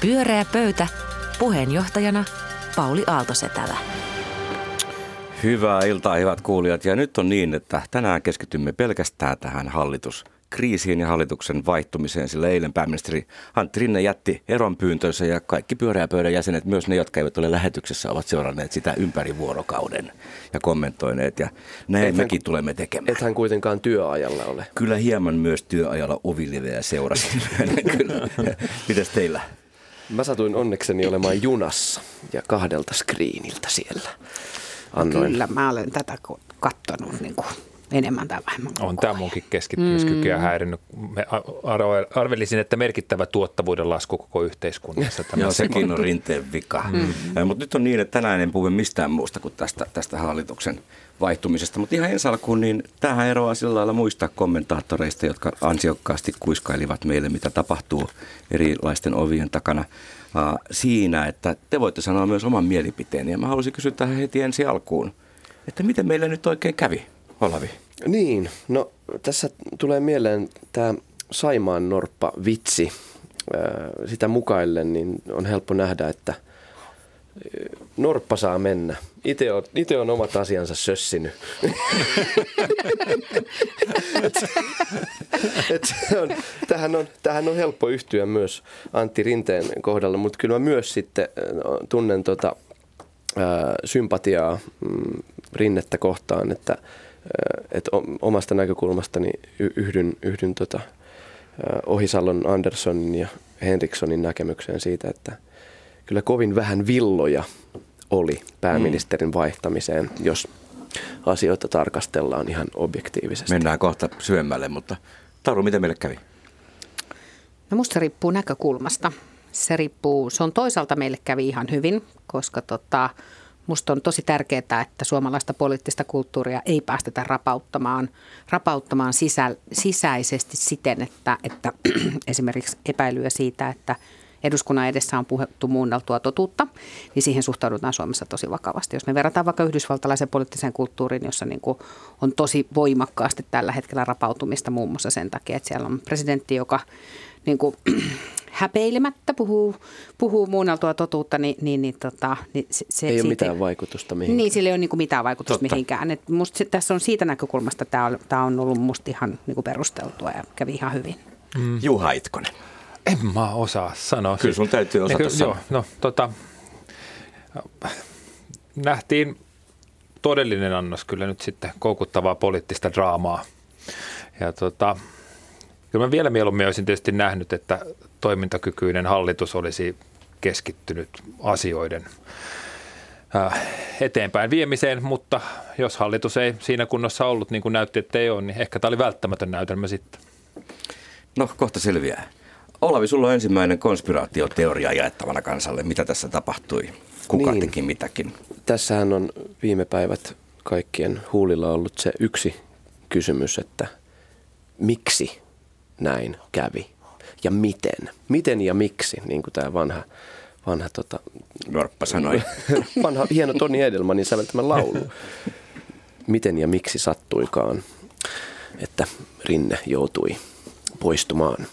Pyöreä pöytä. Puheenjohtajana Pauli Aaltosetälä. Hyvää iltaa, hyvät kuulijat. Ja nyt on niin, että tänään keskitymme pelkästään tähän hallituskriisiin ja hallituksen vaihtumiseen, sillä eilen pääministeri Antti Rinne jätti eronpyyntönsä ja kaikki pyöreä pöydän jäsenet, myös ne, jotka eivät ole lähetyksessä, ovat seuranneet sitä ympäri vuorokauden ja kommentoineet. Ja näin et mekin hän, tulemme tekemään. Ethän kuitenkaan työajalla ole. Kyllä hieman myös työajalla ovilivejä seurasin. Kyllä. Mites teillä? Mä satuin onnekseni olemaan junassa ja kahdelta screeniltä siellä. Annoin. Kyllä, mä olen tätä katsonut niin kuin enemmän tai vähemmän. On tämä munkin keskittymiskykyä mm. häirinnyt. arvelisin, että merkittävä tuottavuuden lasku koko yhteiskunnassa. Joo, sekin on rinteen vika. Mm. Mutta nyt on niin, että tänään en puhu mistään muusta kuin tästä, tästä hallituksen vaihtumisesta. Mutta ihan ensi alkuun, niin tähän eroaa sillä lailla muista kommentaattoreista, jotka ansiokkaasti kuiskailivat meille, mitä tapahtuu erilaisten ovien takana siinä, että te voitte sanoa myös oman mielipiteen. Ja mä haluaisin kysyä tähän heti ensi alkuun, että miten meille nyt oikein kävi, Olavi? Niin, no tässä tulee mieleen tämä Saimaan Norppa vitsi. Sitä mukaillen niin on helppo nähdä, että – Norppa saa mennä. Itse on, ite on omat asiansa sössinyt. et, et on, tähän, on, tähän on helppo yhtyä myös Antti Rinteen kohdalla, mutta kyllä mä myös sitten tunnen tota, ää, sympatiaa mm, Rinnettä kohtaan, että et omasta näkökulmastani yhdyn, yhdyn tota, Ohisalon, Anderssonin ja Henrikssonin näkemykseen siitä, että – kyllä kovin vähän villoja oli pääministerin mm. vaihtamiseen, jos asioita tarkastellaan ihan objektiivisesti. Mennään kohta syömmälle, mutta Taru, miten meille kävi? No musta se riippuu näkökulmasta. Se riippuu, se on toisaalta meille kävi ihan hyvin, koska tota, musta on tosi tärkeää, että suomalaista poliittista kulttuuria ei päästetä rapauttamaan, rapauttamaan sisä, sisäisesti siten, että, että esimerkiksi epäilyä siitä, että – eduskunnan edessä on puhuttu muunneltua totuutta, niin siihen suhtaudutaan Suomessa tosi vakavasti. Jos me verrataan vaikka yhdysvaltalaisen poliittiseen kulttuuriin, jossa niin kuin on tosi voimakkaasti tällä hetkellä rapautumista muun muassa sen takia, että siellä on presidentti, joka niin kuin, häpeilemättä puhuu, puhuu muunneltua totuutta, niin, niin, niin, tota, niin se, se, ei ole mitään vaikutusta mihinkään. Niin, sillä ei ole niin kuin mitään vaikutusta Totta. mihinkään. Et musta se, tässä on siitä näkökulmasta, tämä on, tämä on ollut musta ihan niin kuin perusteltua ja kävi ihan hyvin. Mm. Juha Itkonen. En mä osaa sanoa. Kyllä sun täytyy osata niin, sanoa. Joo, no tota, nähtiin todellinen annos kyllä nyt sitten koukuttavaa poliittista draamaa. Ja tota, kyllä mä vielä mieluummin olisin tietysti nähnyt, että toimintakykyinen hallitus olisi keskittynyt asioiden äh, eteenpäin viemiseen, mutta jos hallitus ei siinä kunnossa ollut niin kuin näytti, että ei ole, niin ehkä tämä oli välttämätön näytelmä sitten. No kohta selviää. Olavi, sulla on ensimmäinen konspiraatioteoria jaettavana kansalle. Mitä tässä tapahtui? Kuka niin. teki mitäkin? Tässähän on viime päivät kaikkien huulilla ollut se yksi kysymys, että miksi näin kävi ja miten. Miten ja miksi, niin kuin tämä vanha, vanha tota, Norppa sanoi. vanha hieno Toni Edelmanin säveltämä laulu. Miten ja miksi sattuikaan, että Rinne joutui poistumaan.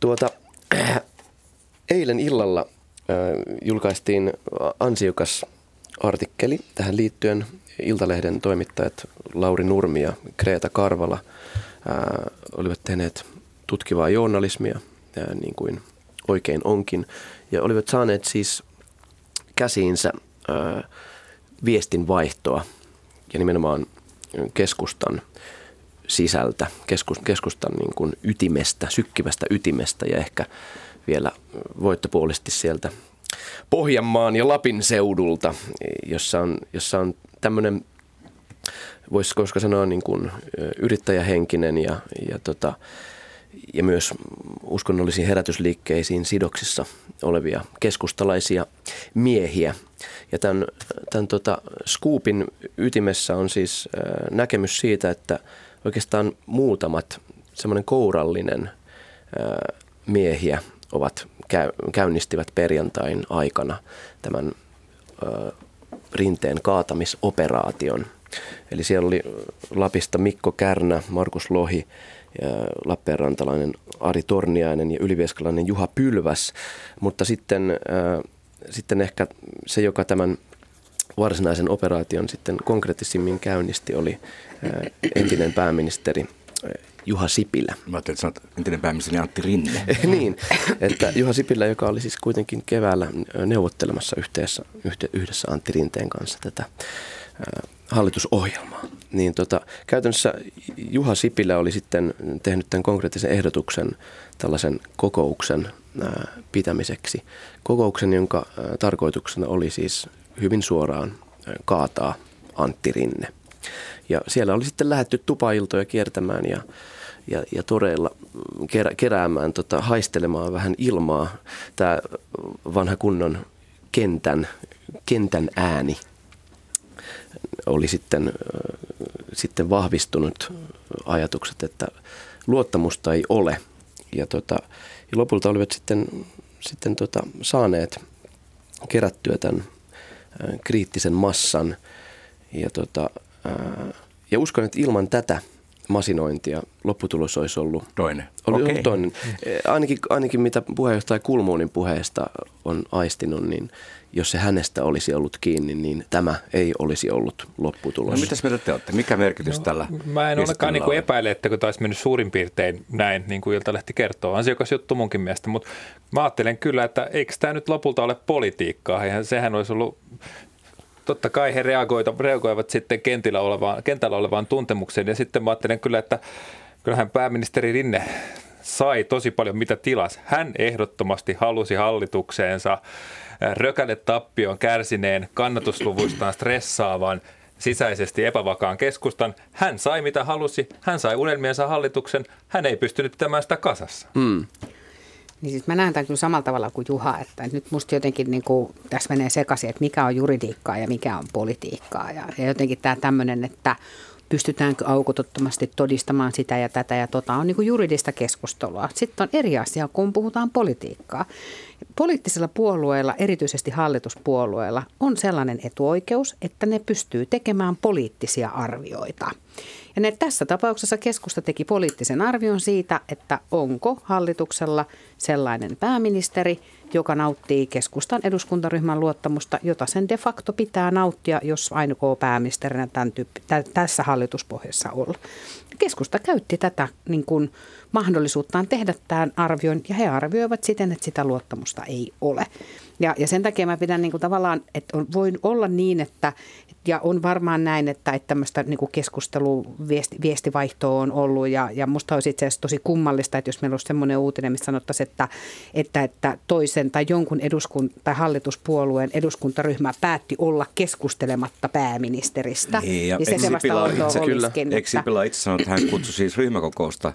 Tuota, eilen illalla julkaistiin ansiokas artikkeli tähän liittyen. Iltalehden toimittajat Lauri Nurmi ja Kreeta Karvala olivat tehneet tutkivaa journalismia, niin kuin oikein onkin, ja olivat saaneet siis käsiinsä viestin vaihtoa ja nimenomaan keskustan sisältä, keskustan niin kuin ytimestä, sykkivästä ytimestä ja ehkä vielä voittopuolisesti sieltä Pohjanmaan ja Lapin seudulta, jossa on, jossa on tämmöinen, voisiko koska sanoa niin kuin yrittäjähenkinen ja, ja, tota, ja myös uskonnollisiin herätysliikkeisiin sidoksissa olevia keskustalaisia miehiä. Ja tämän, tämän tota, Scoopin ytimessä on siis näkemys siitä, että – oikeastaan muutamat semmoinen kourallinen miehiä ovat käy, käynnistivät perjantain aikana tämän rinteen kaatamisoperaation. Eli siellä oli Lapista Mikko Kärnä, Markus Lohi, Lappeenrantalainen Ari Torniainen ja ylivieskalainen Juha Pylväs. Mutta sitten, sitten ehkä se, joka tämän varsinaisen operaation sitten konkreettisimmin käynnisti, oli entinen pääministeri Juha Sipilä. Mä ajattelin, että sanot entinen pääministeri Antti Rinne. niin, että Juha Sipilä, joka oli siis kuitenkin keväällä neuvottelemassa yhteydessä, yhdessä Antti Rinteen kanssa tätä hallitusohjelmaa. Niin tota, käytännössä Juha Sipilä oli sitten tehnyt tämän konkreettisen ehdotuksen tällaisen kokouksen ää, pitämiseksi. Kokouksen, jonka ää, tarkoituksena oli siis hyvin suoraan ää, kaataa Antti Rinne. Ja siellä oli sitten lähetty tupailtoja kiertämään ja, ja, ja toreilla kerä, keräämään, tota, haistelemaan vähän ilmaa. Tämä vanha kunnon kentän, kentän ääni oli sitten, sitten vahvistunut ajatukset, että luottamusta ei ole. Ja, tota, ja lopulta olivat sitten, sitten tota, saaneet kerättyä tämän kriittisen massan. Ja, tota, ja uskon, että ilman tätä masinointia lopputulos olisi ollut toinen. Oli okay. toinen. Ainakin, ainakin mitä puheenjohtaja Kulmuunin puheesta on aistinut, niin jos se hänestä olisi ollut kiinni, niin tämä ei olisi ollut lopputulos. No mitäs mieltä te olette? Mikä merkitys no, tällä Mä en olekaan niin kuin epäile, että kun taisi mennyt suurin piirtein näin, niin kuin Iltalehti kertoo. Ansiokas juttu munkin mielestä, mutta mä ajattelen kyllä, että eikö tämä nyt lopulta ole politiikkaa. Eihän sehän olisi ollut totta kai he reagoivat sitten kentillä olevaan, kentällä olevaan tuntemukseen. Ja sitten mä ajattelen kyllä, että kyllähän pääministeri Rinne sai tosi paljon mitä tilas. Hän ehdottomasti halusi hallitukseensa rökäle tappioon kärsineen kannatusluvuistaan stressaavan sisäisesti epävakaan keskustan. Hän sai mitä halusi, hän sai unelmiensa hallituksen, hän ei pystynyt pitämään sitä kasassa. Mm. Niin siis mä näen tämän kyllä samalla tavalla kuin Juha, että nyt musta jotenkin niin kuin, tässä menee sekaisin, että mikä on juridiikkaa ja mikä on politiikkaa. Ja, ja jotenkin tämä tämmöinen, että pystytäänkö aukotottomasti todistamaan sitä ja tätä ja tota on niin juridista keskustelua. Sitten on eri asia, kun puhutaan politiikkaa. Poliittisilla puolueilla, erityisesti hallituspuolueilla, on sellainen etuoikeus, että ne pystyy tekemään poliittisia arvioita. Ja ne, tässä tapauksessa keskusta teki poliittisen arvion siitä, että onko hallituksella sellainen pääministeri, joka nauttii keskustan eduskuntaryhmän luottamusta, jota sen de facto pitää nauttia, jos ainoa pääministerinä tämän tyyppi, tä, tässä hallituspohjassa olla. Keskusta käytti tätä niin kuin, mahdollisuuttaan tehdä tämän arvion ja he arvioivat siten, että sitä luottamusta ei ole. Ja, ja sen takia mä pidän niin kuin tavallaan, että on, voi olla niin, että ja on varmaan näin, että, että tämmöistä niin kuin keskustelu, viesti, viestivaihtoa on ollut ja, ja musta olisi itse asiassa tosi kummallista, että jos meillä olisi semmoinen uutinen, missä sanottaisiin, että, että, että toisen tai jonkun eduskunta tai hallituspuolueen eduskuntaryhmä päätti olla keskustelematta pääministeristä. Niin, ja niin se, se vasta itse, kyllä. Eikö itse sanonut, että hän kutsui siis ryhmäkokousta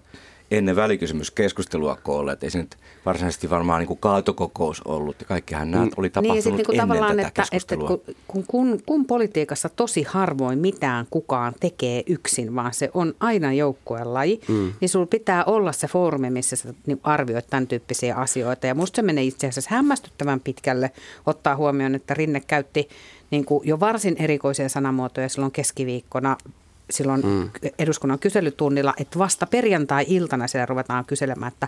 ennen välikysymyskeskustelua koolle, että ei se nyt varsinaisesti varmaan niin kuin kaatokokous ollut ja kaikkihan nämä oli tapahtunut niin, niin ennen tätä että, keskustelua. Että kun, kun, kun politiikassa tosi harvoin mitään kukaan tekee yksin, vaan se on aina joukkueen laji, mm. niin sulla pitää olla se foorumi, missä sä niin arvioit tämän tyyppisiä asioita. Ja musta se menee itse asiassa hämmästyttävän pitkälle ottaa huomioon, että Rinne käytti niin kuin jo varsin erikoisia sanamuotoja silloin keskiviikkona silloin mm. eduskunnan kyselytunnilla, että vasta perjantai-iltana siellä ruvetaan kyselemään, että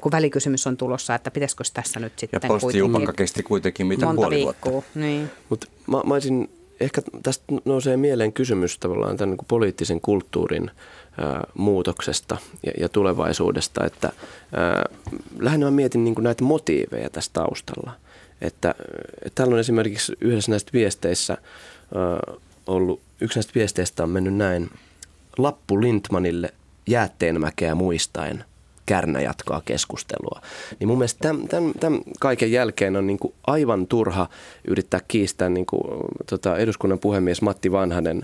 kun välikysymys on tulossa, että pitäisikö tässä nyt sitten Ja postijupakka kesti kuitenkin mitä monta puoli viikkoa. Vuotta. Niin. Mutta mä, mä olisin, ehkä tästä nousee mieleen kysymys tavallaan tämän niin poliittisen kulttuurin ää, muutoksesta ja, ja tulevaisuudesta, että ää, lähinnä mä mietin niin näitä motiiveja tässä taustalla. Että, että täällä on esimerkiksi yhdessä näistä viesteissä ää, ollut, yksi näistä viesteistä on mennyt näin. Lappu Lindmanille jäätteenmäkeä muistaen. Kärnä jatkaa keskustelua. Niin mun mielestä tämän, tämän, tämän kaiken jälkeen on niin kuin aivan turha yrittää kiistää, niin kuin, tota, eduskunnan puhemies Matti Vanhanen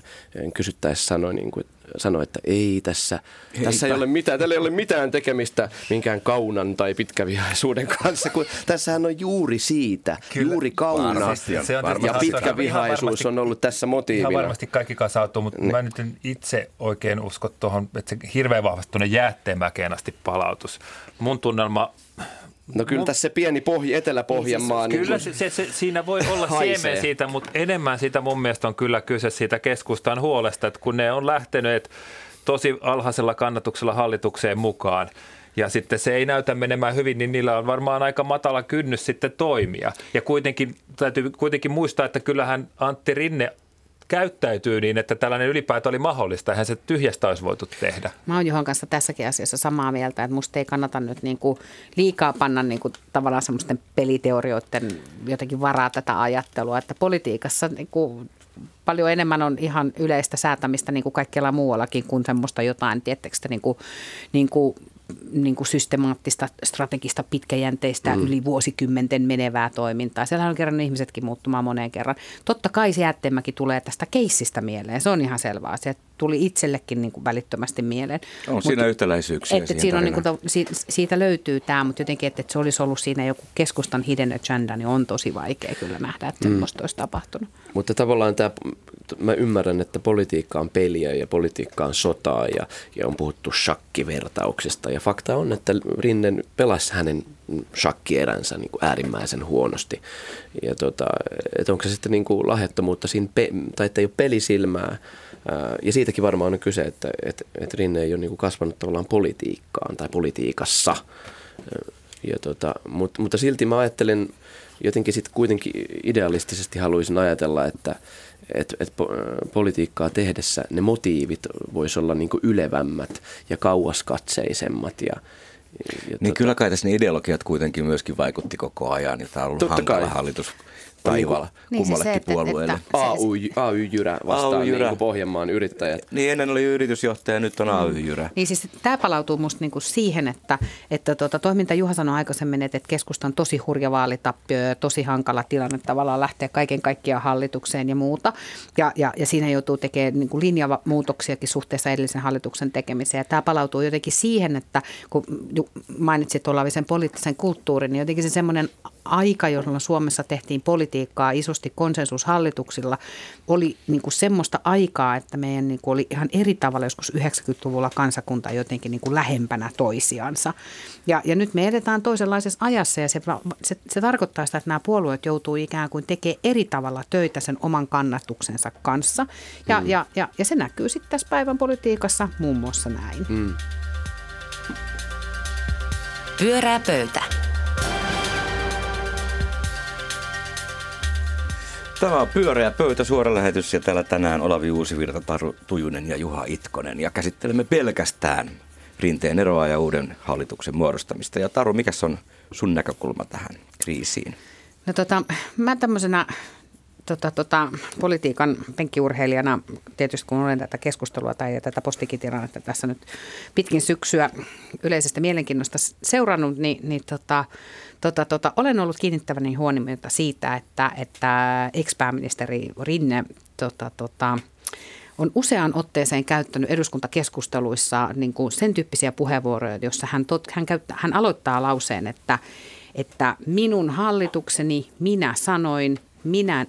kysyttäessä sanoi, niin kuin, sanoi, että ei tässä, tässä ei ole mitään, tällä ei ole mitään tekemistä minkään kaunan tai pitkävihaisuuden kanssa, kun tässähän on juuri siitä, Kyllä, juuri kauna se on ja pitkävihaisuus on ollut tässä motiivina. Ihan varmasti kaikki kasautuu, mutta ne. mä nyt en itse oikein usko tuohon, että se hirveän vahvasti tuonne jäätteenmäkeen asti palautus. Mun tunnelma No kyllä tässä se pieni pohja, Etelä-Pohjanmaa. Niin, siis, kyllä se, se, se, siinä voi olla siemen siitä, mutta enemmän siitä mun mielestä on kyllä kyse siitä keskustan huolesta, että kun ne on lähteneet tosi alhaisella kannatuksella hallitukseen mukaan, ja sitten se ei näytä menemään hyvin, niin niillä on varmaan aika matala kynnys sitten toimia. Ja kuitenkin täytyy kuitenkin muistaa, että kyllähän Antti Rinne käyttäytyy niin, että tällainen ylipäätään oli mahdollista. Eihän se tyhjästä olisi voitu tehdä. Mä oon Juhan kanssa tässäkin asiassa samaa mieltä, että musta ei kannata nyt niin kuin liikaa panna niin kuin tavallaan semmoisten peliteorioiden jotenkin varaa tätä ajattelua, että politiikassa niin kuin paljon enemmän on ihan yleistä säätämistä niin kuin kaikkialla muuallakin kuin semmoista jotain, tiettekö niin kuin, niin kuin niin kuin systemaattista, strategista, pitkäjänteistä, mm. yli vuosikymmenten menevää toimintaa. Siellä on kerran ihmisetkin muuttumaan moneen kerran. Totta kai se jättemäkin tulee tästä keissistä mieleen. Se on ihan selvää. Se tuli itsellekin niin kuin välittömästi mieleen. On Mut, siinä yhtäläisyyksiä. Että siinä on, niin kuin, siitä löytyy tämä, mutta jotenkin, että, että se olisi ollut siinä joku keskustan hidden agenda, niin on tosi vaikea kyllä nähdä, että mm. semmoista olisi tapahtunut. Mutta tavallaan tämä, mä ymmärrän, että politiikka on peliä ja politiikka on sotaa ja, ja on puhuttu shakkivertauksesta. Ja fakta on, että Rinnen pelasi hänen shakkieränsä niin kuin äärimmäisen huonosti. Ja tota, että onko se sitten niin kuin lahjattomuutta siinä, pe- tai että ei ole pelisilmää, ja siitäkin varmaan on kyse, että, että, että Rinne ei ole niin kuin kasvanut tavallaan politiikkaan tai politiikassa. Ja tota, mutta, mutta silti mä ajattelen, jotenkin sitten kuitenkin idealistisesti haluaisin ajatella, että et, et politiikkaa tehdessä ne motiivit voisi olla niin kuin ylevämmät ja kauaskatseisemmat ja, ja niin tota... kyllä kai tässä ne ideologiat kuitenkin myöskin vaikutti koko ajan ja tämä on ollut Totta hankala kai. hallitus taivaalla niin, kummallekin siis se, puolueelle. Että, että, AY, AY-jyrä vastaan AY-jyrä. Niin Pohjanmaan yrittäjät. Niin ennen oli yritysjohtaja, nyt on mm. AY-jyrä. Niin siis tämä palautuu musta niinku siihen, että, että tuota, toiminta Juha sanoi aikaisemmin, että, että keskusta on tosi hurja vaalitappio ja tosi hankala tilanne tavallaan lähteä kaiken kaikkiaan hallitukseen ja muuta. Ja, ja, ja siinä joutuu tekemään niinku linjamuutoksiakin suhteessa edellisen hallituksen tekemiseen. Ja tämä palautuu jotenkin siihen, että kun mainitsit tuollaisen poliittisen kulttuurin, niin jotenkin se semmoinen aika, jolloin Suomessa tehtiin politiikkaa isosti konsensushallituksilla, oli niin kuin semmoista aikaa, että meidän niin kuin oli ihan eri tavalla joskus 90-luvulla kansakunta jotenkin niin kuin lähempänä toisiansa. Ja, ja nyt me edetään toisenlaisessa ajassa ja se, se, se tarkoittaa sitä, että nämä puolueet joutuu ikään kuin tekemään eri tavalla töitä sen oman kannatuksensa kanssa. Ja, mm. ja, ja, ja se näkyy sitten tässä päivän politiikassa muun muassa näin. Mm. Pyörää pöytä. Tämä on Pyöreä pöytä, suora lähetys ja täällä tänään Olavi Uusivirta, Taru Tujunen ja Juha Itkonen. Ja käsittelemme pelkästään rinteen eroa ja uuden hallituksen muodostamista. Ja Taru, mikä on sun näkökulma tähän kriisiin? No tota, mä tämmöisenä tota, tota, politiikan penkkiurheilijana, tietysti kun olen tätä keskustelua tai tätä postikitilannetta tässä nyt pitkin syksyä yleisestä mielenkiinnosta seurannut, niin, niin tota, tota, tota, olen ollut kiinnittäväni huomiota siitä, että, että ex-pääministeri Rinne tota, tota, on useaan otteeseen käyttänyt eduskuntakeskusteluissa niin kuin sen tyyppisiä puheenvuoroja, joissa hän, tot, hän, käyttä, hän aloittaa lauseen, että, että minun hallitukseni, minä sanoin, minä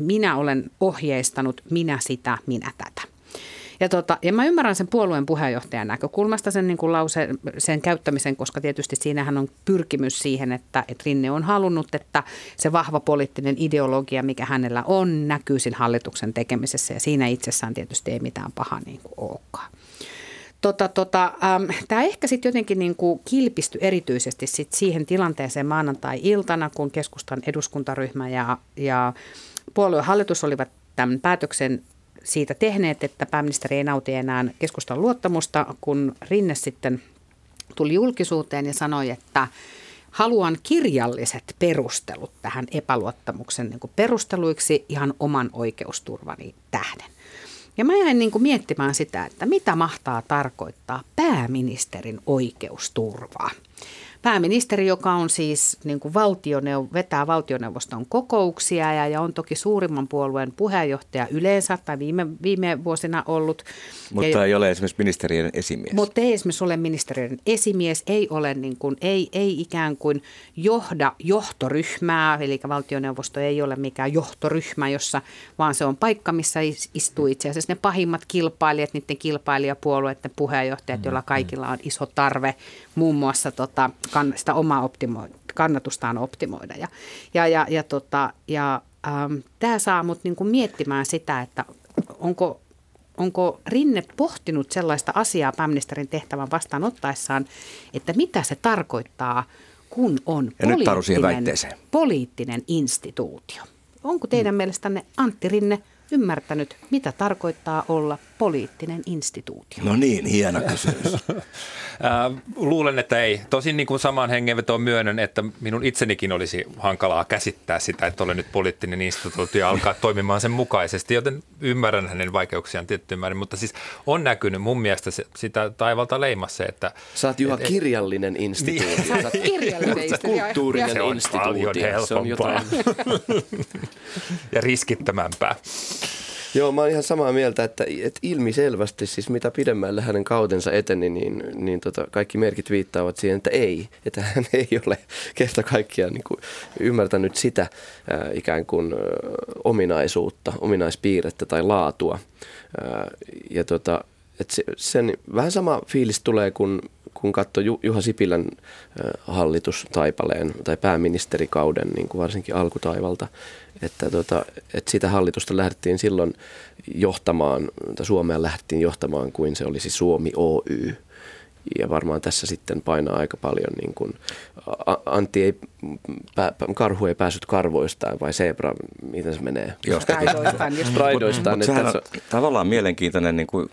minä olen ohjeistanut, minä sitä, minä tätä. Ja, tota, ja mä ymmärrän sen puolueen puheenjohtajan näkökulmasta sen, niin kuin lause, sen käyttämisen, koska tietysti siinähän on pyrkimys siihen, että, että Rinne on halunnut, että se vahva poliittinen ideologia, mikä hänellä on, näkyy siinä hallituksen tekemisessä ja siinä itsessään tietysti ei mitään pahaa niin kuin olekaan. Tota, tota, ähm, Tämä ehkä sitten jotenkin niin kuin kilpistyi erityisesti sit siihen tilanteeseen maanantai-iltana, kun keskustan eduskuntaryhmä ja, ja puoluehallitus olivat tämän päätöksen siitä tehneet, että pääministeri ei nauti enää keskustan luottamusta, kun Rinne sitten tuli julkisuuteen ja sanoi, että haluan kirjalliset perustelut tähän epäluottamuksen niin perusteluiksi ihan oman oikeusturvani tähden. Ja mä jäin niin kuin miettimään sitä, että mitä mahtaa tarkoittaa pääministerin oikeusturvaa pääministeri, joka on siis niin kuin valtioneu- vetää valtioneuvoston kokouksia ja, ja on toki suurimman puolueen puheenjohtaja yleensä tai viime, viime vuosina ollut. Mutta ja, ei ole esimerkiksi ministeriön esimies. Mutta ei esimerkiksi ole ministeriön esimies, ei ole niin kuin, ei, ei ikään kuin johda johtoryhmää, eli valtioneuvosto ei ole mikään johtoryhmä, jossa, vaan se on paikka, missä istuu itse asiassa ne pahimmat kilpailijat, niiden kilpailijapuolueiden puheenjohtajat, mm, joilla kaikilla on iso tarve muun muassa tota, kann, sitä omaa optimo, kannatustaan optimoida. Ja, ja, ja, ja, tota, ja ähm, tämä saa mut niinku miettimään sitä, että onko, onko Rinne pohtinut sellaista asiaa pääministerin tehtävän vastaanottaessaan, että mitä se tarkoittaa, kun on Ja poliittinen, poliittinen instituutio. Onko teidän mielestänne Antti Rinne ymmärtänyt, mitä tarkoittaa olla poliittinen instituutio? No niin, hieno kysymys. Ää, luulen, että ei. Tosin niin kuin samaan hengenvetoon myönnän, että minun itsenikin olisi hankalaa käsittää sitä, että olen nyt poliittinen instituutio ja alkaa toimimaan sen mukaisesti, joten ymmärrän hänen vaikeuksiaan tiettyyn määrin, mutta siis on näkynyt mun mielestä se, sitä taivalta leimassa että Sä oot Juha kirjallinen instituutio. Sä oot Kirjallinen instituutio. kulttuurinen Se on paljon instituutio. Se on jotain. ja riskittämämpää. Joo, mä oon ihan samaa mieltä, että, että ilmiselvästi siis mitä pidemmälle hänen kautensa eteni, niin, niin tota, kaikki merkit viittaavat siihen, että ei. Että hän ei ole kerta kaikkiaan niin kuin ymmärtänyt sitä äh, ikään kuin äh, ominaisuutta, ominaispiirrettä tai laatua. Äh, ja tota, että se, sen vähän sama fiilis tulee, kun, kun katsoo Ju, Juha Sipilän hallitustaipaleen tai pääministerikauden niin kuin varsinkin alkutaivalta, että, tota, että sitä hallitusta lähdettiin silloin johtamaan, tai Suomea lähdettiin johtamaan kuin se olisi Suomi Oy. Ja varmaan tässä sitten painaa aika paljon, niin kuin, Antti ei, pä, karhu ei päässyt karvoistaan, vai zebra, miten se menee? Jostakin. Raidoistaan, just Raidoistaan. Mutta on tavallaan mielenkiintoinen niin kuin,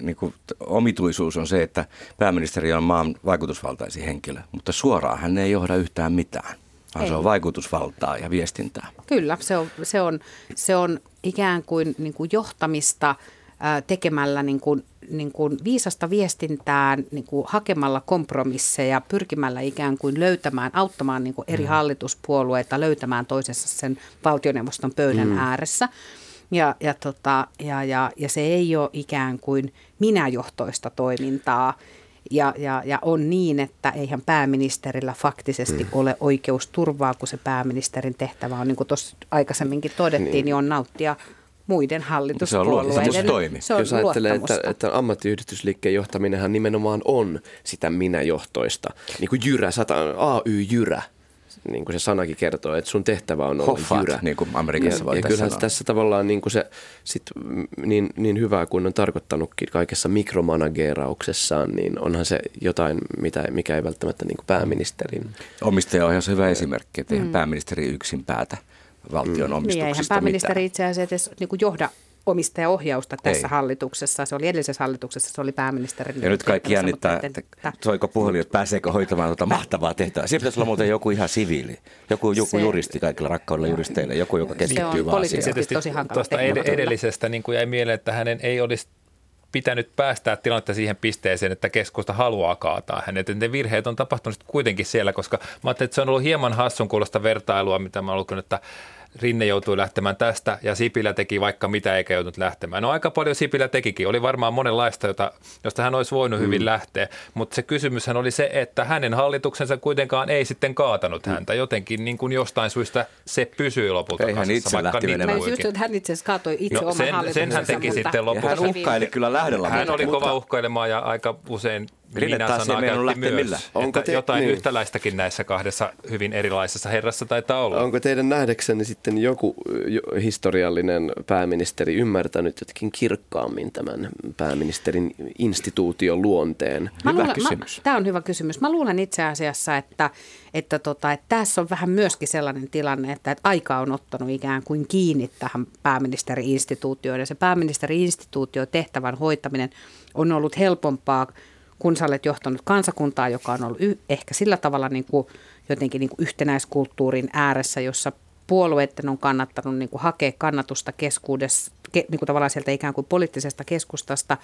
niin kuin omituisuus on se, että pääministeri on maan vaikutusvaltaisin henkilö, mutta suoraan hän ei johda yhtään mitään, vaan Ei. se on vaikutusvaltaa ja viestintää. Kyllä, se on, se on, se on ikään kuin, niin kuin johtamista tekemällä niin kuin, niin kuin viisasta viestintään, niin kuin hakemalla kompromisseja, pyrkimällä ikään kuin löytämään, auttamaan niin kuin eri hallituspuolueita löytämään toisessa sen valtioneuvoston pöydän mm. ääressä. Ja, ja, tota, ja, ja, ja se ei ole ikään kuin minäjohtoista toimintaa. Ja, ja, ja on niin, että eihän pääministerillä faktisesti mm. ole oikeusturvaa, kun se pääministerin tehtävä on, niin kuin tuossa aikaisemminkin todettiin, niin, niin on nauttia muiden hallituspuolueiden. luottamustoimi. Se on Jos ajattelee, että, että ammattiyhdistysliikkeen johtaminenhan nimenomaan on sitä minäjohtoista. Niin kuin jyrä, sata, AY-jyrä, niin kuin se sanakin kertoo, että sun tehtävä on olla Hoffat, jyrä. niin kuin Amerikassa ja, ja kyllähän sanoa. tässä tavallaan niin kuin se sit, mm, niin, niin hyvää kuin on tarkoittanutkin kaikessa mikromanagerauksessaan, niin onhan se jotain, mitä, mikä ei välttämättä niin kuin pääministerin Omistajaohjaus on hyvä esimerkki, että eihän pääministeri yksin päätä valtion Niin, eihän omistuksista pääministeri mitään. itse asiassa edes niin kuin johda omistajaohjausta tässä Ei. hallituksessa. Se oli edellisessä hallituksessa, se oli pääministerin. Ja nyt kaikki jännittää, että että- soiko puhelin, että pääseekö hoitamaan tuota mahtavaa tehtävää. Siinä pitäisi olla muuten joku ihan siviili, joku, joku Se- juristi kaikilla rakkaudella juristeille, joku, joka keskittyy vaan siihen. tosi hankala Tuosta tehtävä ed- edellisestä niin kuin jäi mieleen, että hänen ei olisi pitänyt päästää tilannetta siihen pisteeseen, että keskusta haluaa kaataa hänet. Et Ne virheet on tapahtunut kuitenkin siellä, koska mä ajattelin, että se on ollut hieman hassun kuulosta vertailua, mitä mä olen lukenut, että Rinne joutui lähtemään tästä ja Sipilä teki vaikka mitä eikä joutunut lähtemään. No aika paljon Sipilä tekikin. Oli varmaan monenlaista, jota, josta hän olisi voinut hyvin Mm. lähteä, mutta se kysymyshän oli se, että hänen hallituksensa kuitenkaan ei sitten kaatanut häntä. Jotenkin niin kuin jostain syystä se pysyi lopulta Ei hän kasassa, itse vaikka lähti niin menemään. Mä just, että hän itse asiassa kaatoi itse No, oman sen- hallituksensa. sen hän teki mutta- sitten Ja lopussa. hän uhkaili kyllä lähdöllä. Hän oli mutta- kova uhkailemaan ja aika usein Rinne minä sanaa käytti myös. Onko te- jotain niin. yhtäläistäkin näissä kahdessa hyvin erilaisessa herrassa taitaa olla. Onko teidän nähdäksenne sitten joku jo, historiallinen pääministeri ymmärtänyt jotenkin kirkkaammin tämän pääministerin instituution luonteen? Mä Hyvä luulen, kysymys. Mä, tämä on hyvä kysymys. Mä luulen itse asiassa, että, että, tota, että tässä on vähän myöskin sellainen tilanne, että, että aika on ottanut ikään kuin kiinni tähän pääministeri-instituutioon. Ja se pääministeri-instituutio tehtävän hoitaminen on ollut helpompaa, kun sä olet johtanut kansakuntaa, joka on ollut y- ehkä sillä tavalla niin kuin, jotenkin niin kuin yhtenäiskulttuurin ääressä, jossa puolueiden on kannattanut niin kuin hakea kannatusta keskuudessa, ke, niin kuin tavallaan sieltä ikään kuin poliittisesta keskustasta,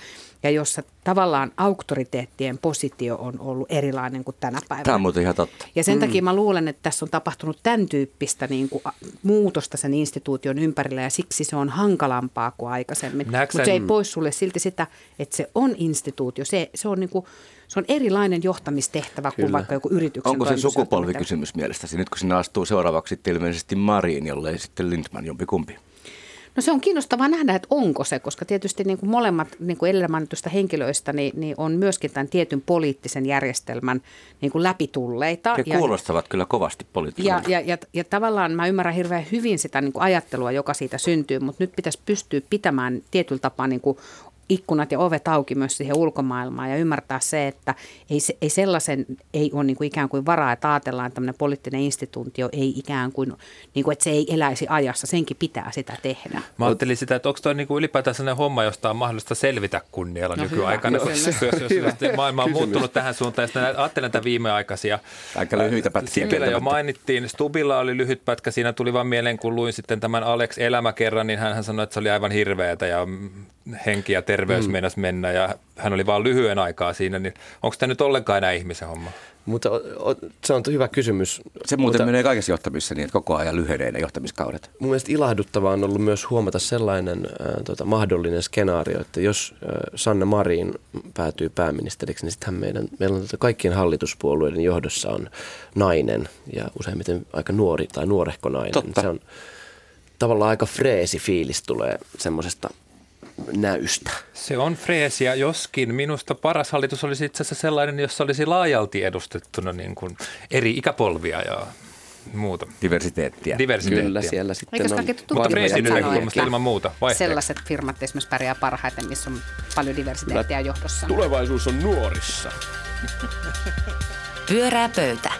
ja jossa tavallaan auktoriteettien positio on ollut erilainen kuin tänä päivänä. Tämä on muuten ihan totta. Ja sen takia mä luulen, että tässä on tapahtunut tämän tyyppistä niin kuin muutosta sen instituution ympärillä ja siksi se on hankalampaa kuin aikaisemmin. Näetkö Mutta se ei pois sulle silti sitä, että se on instituutio. Se, se, on, niin kuin, se on erilainen johtamistehtävä kuin Kyllä. vaikka joku yrityksen Onko se sukupolvikysymys mielestäsi, nyt kun sinä astuu seuraavaksi sitten ilmeisesti Mariin, jollei sitten Lindman jompikumpi? No se on kiinnostavaa nähdä, että onko se, koska tietysti niin kuin molemmat niin kuin edellä mainitusta henkilöistä niin, niin on myöskin tämän tietyn poliittisen järjestelmän niin kuin läpitulleita. He ja, kuulostavat kyllä kovasti poliittiselta. ja, ja, ja, ja tavallaan mä ymmärrän hirveän hyvin sitä niin kuin ajattelua, joka siitä syntyy, mutta nyt pitäisi pystyä pitämään tietyllä tapaa niin kuin ikkunat ja ovet auki myös siihen ulkomaailmaan ja ymmärtää se, että ei, se, ei sellaisen ei ole niin kuin ikään kuin varaa, että ajatellaan, että tämmöinen poliittinen instituutio ei ikään kuin, niin kuin, että se ei eläisi ajassa, senkin pitää sitä tehdä. Mä ajattelin sitä, että onko toi niinku ylipäätään sellainen homma, josta on mahdollista selvitä kunnialla no nykyaikana, hyvä, kyllä. jos, jos, jos maailma on muuttunut tähän suuntaan, ja ajattelen tätä viimeaikaisia. Aika lyhyitä pätkiä Sipilä jo mainittiin, Stubilla oli lyhyt pätkä, siinä tuli vaan mieleen, kun luin sitten tämän Alex elämäkerran, niin hän sanoi, että se oli aivan hirveätä ja mm, henki ja terveys mm. meinasi mennä ja hän oli vaan lyhyen aikaa siinä, niin onko tämä nyt ollenkaan enää ihmisen homma? Mutta o, o, se on hyvä kysymys. Se muuten Mutta menee kaikessa johtamisessa niin, että koko ajan lyhenee ne johtamiskaudet. mun mielestä ilahduttavaa on ollut myös huomata sellainen äh, tota, mahdollinen skenaario, että jos äh, Sanna Marin päätyy pääministeriksi, niin sittenhän meidän, meillä on tota, kaikkien hallituspuolueiden johdossa on nainen ja useimmiten aika nuori tai nuorehko nainen. Totta. Se on tavallaan aika freesi fiilis tulee semmoisesta näystä. Se on freesiä, joskin minusta paras hallitus olisi itse asiassa sellainen, jossa olisi laajalti edustettuna niin kuin eri ikäpolvia ja muuta. Diversiteettiä. Diversiteettiä. Kyllä siellä sitten Eikös on Mutta freesin näkökulmasta ilman muuta. Vaihteeksi. Sellaiset firmat esimerkiksi pärjää parhaiten, missä on paljon diversiteettiä johdossa. Tulevaisuus on nuorissa. Pyörää pöytä.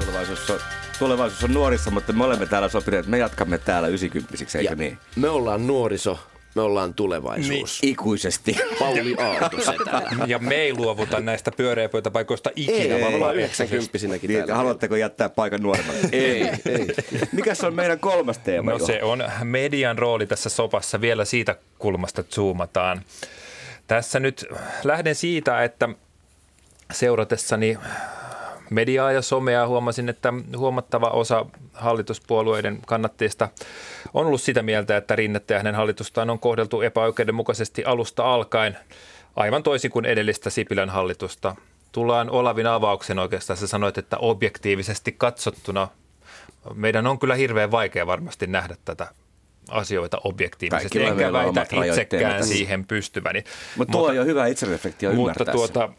Tulevaisuus on, tulevaisuus on nuorissa, mutta me olemme täällä sopineet, että me jatkamme täällä 90 eikö Ja niin? me ollaan nuoriso, me ollaan tulevaisuus. Ikuisesti. Pauli Aalto setä. Ja me ei luovuta näistä pyöreäpöytäpaikoista ikinä. Ei, vaan me ollaan vapaaehtoisesti. 90 Niin, täällä. haluatteko jättää paikan nuoremmalle? Ei, ei. Mikäs on meidän kolmas teema? No Juha? se on median rooli tässä sopassa vielä siitä kulmasta zoomataan. Tässä nyt lähden siitä, että seuratessani mediaa ja somea huomasin, että huomattava osa hallituspuolueiden kannattajista on ollut sitä mieltä, että Rinnettä ja hänen hallitustaan on kohdeltu epäoikeudenmukaisesti alusta alkaen, aivan toisin kuin edellistä Sipilän hallitusta. Tullaan Olavin avauksen oikeastaan. Sä sanoit, että objektiivisesti katsottuna meidän on kyllä hirveän vaikea varmasti nähdä tätä asioita objektiivisesti, Kaikilla enkä väitä itsekään siihen pystyväni. Mutta tuo on jo hyvä itsereflektio Mutta ymmärtää se. tuota,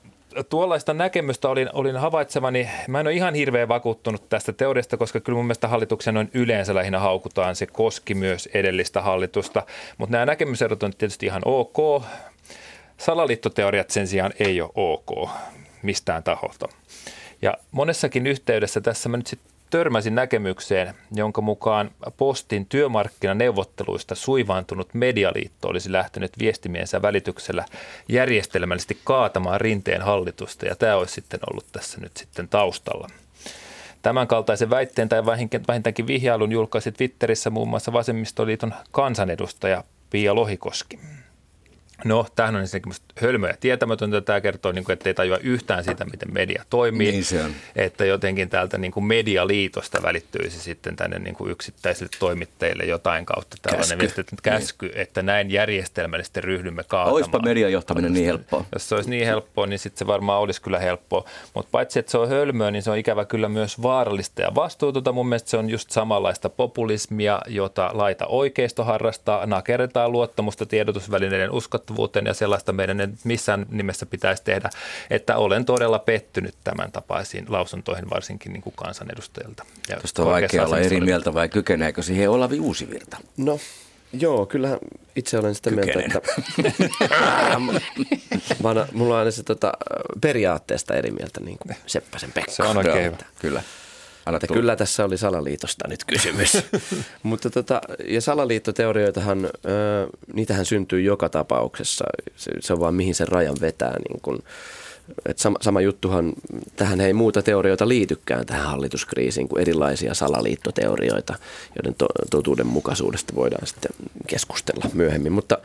tuollaista näkemystä olin, olin havaitsevani, mä en ole ihan hirveän vakuuttunut tästä teoriasta, koska kyllä mun mielestä hallituksen on yleensä lähinnä haukutaan, se koski myös edellistä hallitusta, mutta nämä näkemyserot on tietysti ihan ok. Salaliittoteoriat sen sijaan ei ole ok mistään taholta. Ja monessakin yhteydessä tässä mä nyt sitten törmäsin näkemykseen, jonka mukaan postin työmarkkinaneuvotteluista suivaantunut medialiitto olisi lähtenyt viestimiensä välityksellä järjestelmällisesti kaatamaan rinteen hallitusta, ja tämä olisi sitten ollut tässä nyt sitten taustalla. Tämän kaltaisen väitteen tai vähintäänkin vihjailun julkaisi Twitterissä muun muassa Vasemmistoliiton kansanedustaja Pia Lohikoski. No, tämähän on ensinnäkin hölmöä ja tietämätöntä. Tämä kertoo, niin kuin, että ei tajua yhtään sitä, miten media toimii. Niin se on. Että jotenkin täältä niin kuin medialiitosta välittyisi sitten tänne niin kuin yksittäisille toimittajille jotain kautta tällainen Käsky. viesti, että käsky, että näin järjestelmällisesti ryhdymme kaatamaan. Oispa median johtaminen niin helppoa. Jos se olisi niin helppoa, niin sitten se varmaan olisi kyllä helppoa. Mutta paitsi, että se on hölmöä, niin se on ikävä kyllä myös vaarallista ja vastuutonta. Mun mielestä se on just samanlaista populismia, jota laita oikeisto harrastaa. Nakerretaan luottamusta tiedotusvälineiden uskottavuuteen ja sellaista meidän ei missään nimessä pitäisi tehdä, että olen todella pettynyt tämän tapaisiin lausuntoihin, varsinkin niin kuin kansanedustajilta. Ja Tuosta on vaikea olla eri mieltä vai kykeneekö siihen Olavi Uusivirta? No, joo, kyllähän itse olen sitä mieltä, Kykenen. että mä, oon- mulla on aina se tota, periaatteesta eri mieltä, niin kuin Seppäsen Pekka. Se on oikein hyvä. Kyllä. Anna Että tulla. kyllä tässä oli salaliitosta nyt kysymys. Mutta tota, ja salaliittoteorioitahan, ö, niitähän syntyy joka tapauksessa. Se, se on vaan mihin sen rajan vetää. Niin kun, et sama, sama juttuhan, tähän ei muuta teorioita liitykään tähän hallituskriisiin kuin erilaisia salaliittoteorioita, joiden to, totuudenmukaisuudesta voidaan sitten keskustella myöhemmin. Mutta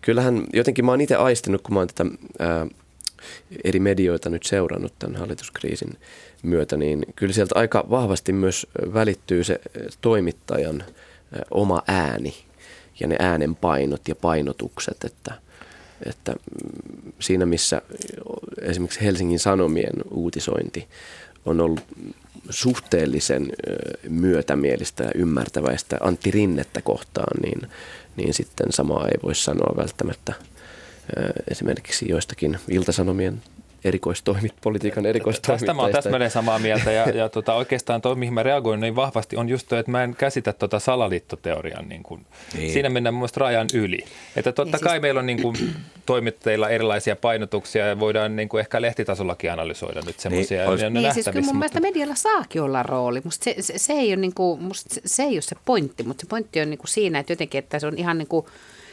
kyllähän jotenkin mä oon itse aistinut, kun mä oon tätä ää, eri medioita nyt seurannut tämän hallituskriisin myötä, niin kyllä sieltä aika vahvasti myös välittyy se toimittajan ö, oma ääni ja ne äänenpainot ja painotukset, että, että mm, siinä missä esimerkiksi Helsingin Sanomien uutisointi on ollut suhteellisen myötämielistä ja ymmärtäväistä Antti Rinnettä kohtaan, niin, niin sitten samaa ei voi sanoa välttämättä esimerkiksi joistakin iltasanomien erikoistoimit, politiikan erikoistoimittajista. Tästä mä oon täsmälleen samaa mieltä ja, ja tota, oikeastaan toi, mihin mä reagoin niin vahvasti, on just toi, että mä en käsitä tota salaliittoteorian niin kuin, niin. siinä mennään mun rajan yli. Että totta niin, kai siis... meillä on niin kuin, toimittajilla erilaisia painotuksia ja voidaan niin kuin, ehkä lehtitasollakin analysoida nyt semmoisia. Niin, niin siis kyllä mun mielestä medialla saakin olla rooli. Musta se, se, se, ei ole niin kuin, musta se, se ei ole se pointti, mutta se pointti on niin kuin siinä, että jotenkin, että se on ihan niin kuin,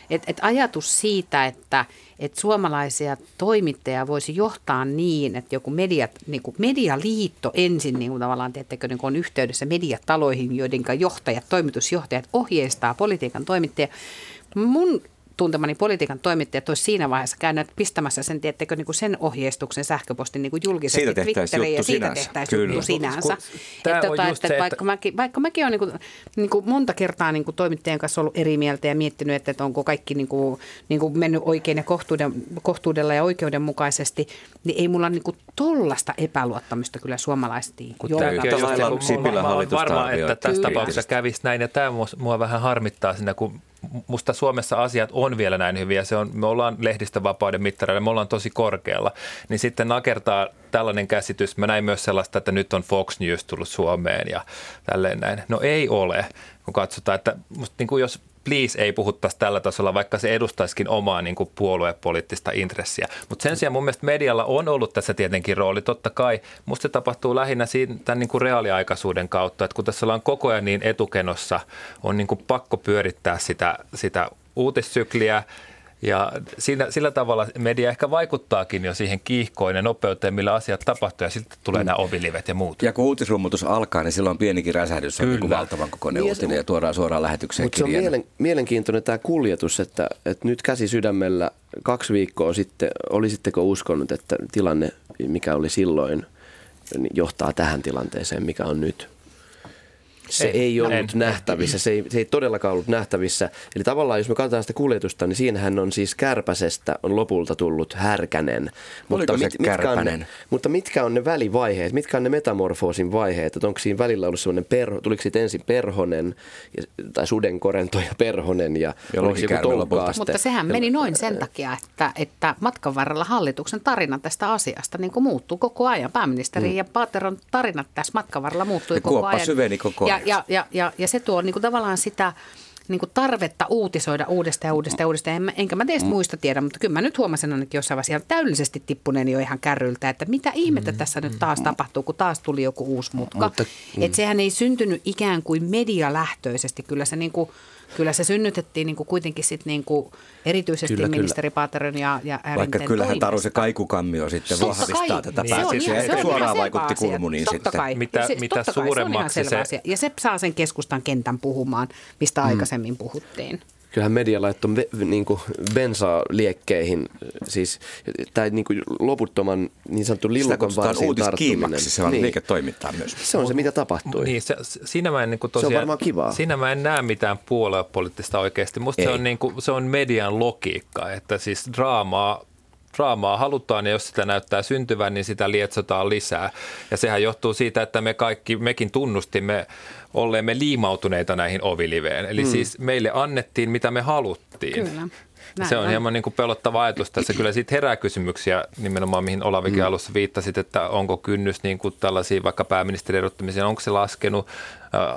et, et ajatus siitä, että et suomalaisia toimittajia voisi johtaa niin, että joku mediat, niin kuin medialiitto ensin niin kuin tavallaan teettekö, niin kuin on yhteydessä mediataloihin, joiden johtajat, toimitusjohtajat ohjeistaa politiikan toimittajia. Mun tuntemani politiikan toimittajat olisi siinä vaiheessa käynyt pistämässä sen, tiettekö, niin kuin sen ohjeistuksen sähköpostin niin kuin julkisesti siitä Twitteriin ja siitä tehtäisiin juttu sinänsä. Että, tota, että se, vaikka, mäkin, vaikka mäkin olen niin kuin, niin kuin monta kertaa niin kuin toimittajien kanssa ollut eri mieltä ja miettinyt, että, että onko kaikki niin kuin, niin kuin mennyt oikein ja kohtuuden, kohtuudella ja oikeudenmukaisesti, niin ei mulla niin kuin tollasta epäluottamusta kyllä suomalaisesti olen varma, että tässä tapauksessa kävisi näin ja tämä mua vähän harmittaa siinä, kun musta Suomessa asiat on vielä näin hyviä. Se on, me ollaan lehdistövapauden mittareilla, me ollaan tosi korkealla. Niin sitten nakertaa tällainen käsitys. Mä näin myös sellaista, että nyt on Fox News tullut Suomeen ja tälleen näin. No ei ole, kun katsotaan, että musta niin kuin jos please ei puhuttaisi tällä tasolla, vaikka se edustaisikin omaa niin kuin puoluepoliittista intressiä. Mutta sen sijaan mun mielestä medialla on ollut tässä tietenkin rooli. Totta kai musta se tapahtuu lähinnä siinä, tämän niin kuin reaaliaikaisuuden kautta, että kun tässä ollaan koko ajan niin etukenossa, on niin kuin pakko pyörittää sitä, sitä uutissykliä – ja siinä, sillä tavalla media ehkä vaikuttaakin jo siihen kiihkoon ja nopeuteen, millä asiat tapahtuu ja sitten tulee mm. nämä ovilivet ja muut. Ja kun uutisrummutus alkaa, niin silloin pienikin räsähdys on niin valtavan kokoinen niin, uutinen ja tuodaan suoraan lähetykseen Mutta se on mielen, mielenkiintoinen tämä kuljetus, että, että nyt käsi sydämellä kaksi viikkoa sitten, olisitteko uskonut, että tilanne, mikä oli silloin, niin johtaa tähän tilanteeseen, mikä on nyt? Se ei, ei ollut en, nähtävissä, se ei, se ei todellakaan ollut nähtävissä. Eli tavallaan jos me katsotaan sitä kuljetusta, niin siinähän on siis kärpäsestä on lopulta tullut härkänen. Mutta, mit, mitkä on ne, mutta mitkä on ne välivaiheet, mitkä on ne metamorfoosin vaiheet? Että onko siinä välillä ollut sellainen, perho, tuliko siitä ensin perhonen, tai sudenkorento ja perhonen ja onko joku Mutta sehän meni noin sen takia, että, että matkan varrella hallituksen tarina tästä asiasta niin muuttuu koko ajan. Pääministeri mm. ja Paateron tarinat tässä matkan varrella muuttui ja koko ajan. syveni koko ajan ja, ja, ja, ja se tuo niin kuin tavallaan sitä niin kuin tarvetta uutisoida uudestaan ja uudestaan ja uudestaan. En, enkä mä teistä mm. muista tiedä, mutta kyllä mä nyt huomasin ainakin jossain vaiheessa täydellisesti tippuneen jo ihan kärryltä, että mitä ihmettä mm. tässä nyt taas tapahtuu, kun taas tuli joku uusi mutka. Mutta, mm. Että sehän ei syntynyt ikään kuin medialähtöisesti. Kyllä se niin kuin – kyllä se synnytettiin niin kuin kuitenkin sit niin kuin erityisesti kyllä, ministeri Paateron ja, ja Vaikka kyllähän Taru se kaikukammio sitten totta vahvistaa kai. tätä niin. päätöksiä, eikä suoraan vaikutti Kulmuniin totta sitten. Kai. Mitä, siis, mitä suuremmaksi se, se... Ja se saa sen keskustan kentän puhumaan, mistä mm. aikaisemmin puhuttiin kyllähän media laittoi niin kuin bensaa liekkeihin, siis, tai niin kuin loputtoman niin sanottu lillukan varsin tarttuminen. Se on niin. liiketoimintaa myös. Se on se, mitä tapahtui. Niin, se, siinä mä en, niin kuin tosiaan, se on varmaan kivaa. Siinä mä en näe mitään puoluepoliittista oikeasti. Musta se on, niin kuin, se on median logiikka, että siis draamaa draamaa halutaan ja jos sitä näyttää syntyvän, niin sitä lietsotaan lisää. Ja sehän johtuu siitä, että me kaikki, mekin tunnustimme olleemme liimautuneita näihin oviliveen. Eli hmm. siis meille annettiin, mitä me haluttiin. Kyllä. Näin se on, on hieman niin kuin pelottava ajatus tässä. Kyllä siitä herää kysymyksiä nimenomaan, mihin Olavikin mm. alussa viittasit, että onko kynnys niin kuin tällaisiin vaikka pääministerin erottamiseen, onko se laskenut,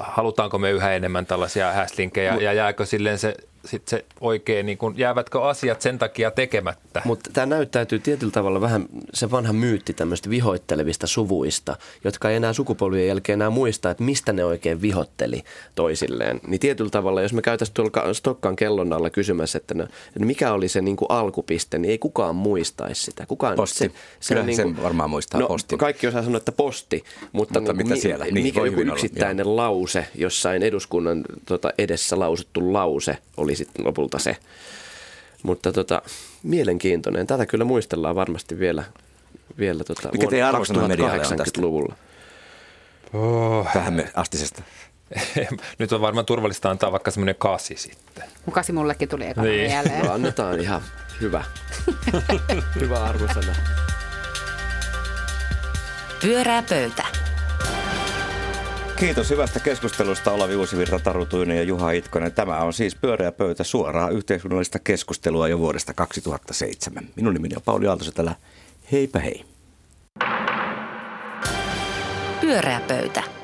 halutaanko me yhä enemmän tällaisia häslinkejä ja jääkö silleen se sit se oikein, niin kun, jäävätkö asiat sen takia tekemättä? Mutta tämä näyttäytyy tietyllä tavalla vähän se vanha myytti tämmöistä vihoittelevista suvuista, jotka ei enää sukupolvien jälkeen enää muista, että mistä ne oikein vihotteli toisilleen. Niin tietyllä tavalla, jos me käytäisiin tuolla Stokkan kellon alla kysymässä, että, no, että mikä oli se niin kuin alkupiste, niin ei kukaan muistaisi sitä. Kukaan, posti. Se, se Kyllä niin kuin, sen varmaan muistaa no, posti. Kaikki osaa sanoa, että posti, mutta, mutta niin, mitä siellä? Niin, mikä joku yksittäinen olla, lause, jossain eduskunnan tota, edessä lausuttu lause oli oli sitten lopulta se. Mutta tota, mielenkiintoinen. Tätä kyllä muistellaan varmasti vielä, vielä tota, Mikä teidän arvosana medialle on tästä? luvulla Oh. Tähän me astisesta. Nyt on varmaan turvallista antaa vaikka semmoinen kasi sitten. Mun kasi mullekin tuli ekana niin. mieleen. No, annetaan ihan hyvä. hyvä arvosana. Pyörää pöytä. Kiitos hyvästä keskustelusta Olavi Uusivirta, Taru Tuinen ja Juha Itkonen. Tämä on siis Pyöreä pöytä suoraa yhteiskunnallista keskustelua jo vuodesta 2007. Minun nimeni on Pauli Aaltosetälä. Heipä hei. Pyöreä pöytä.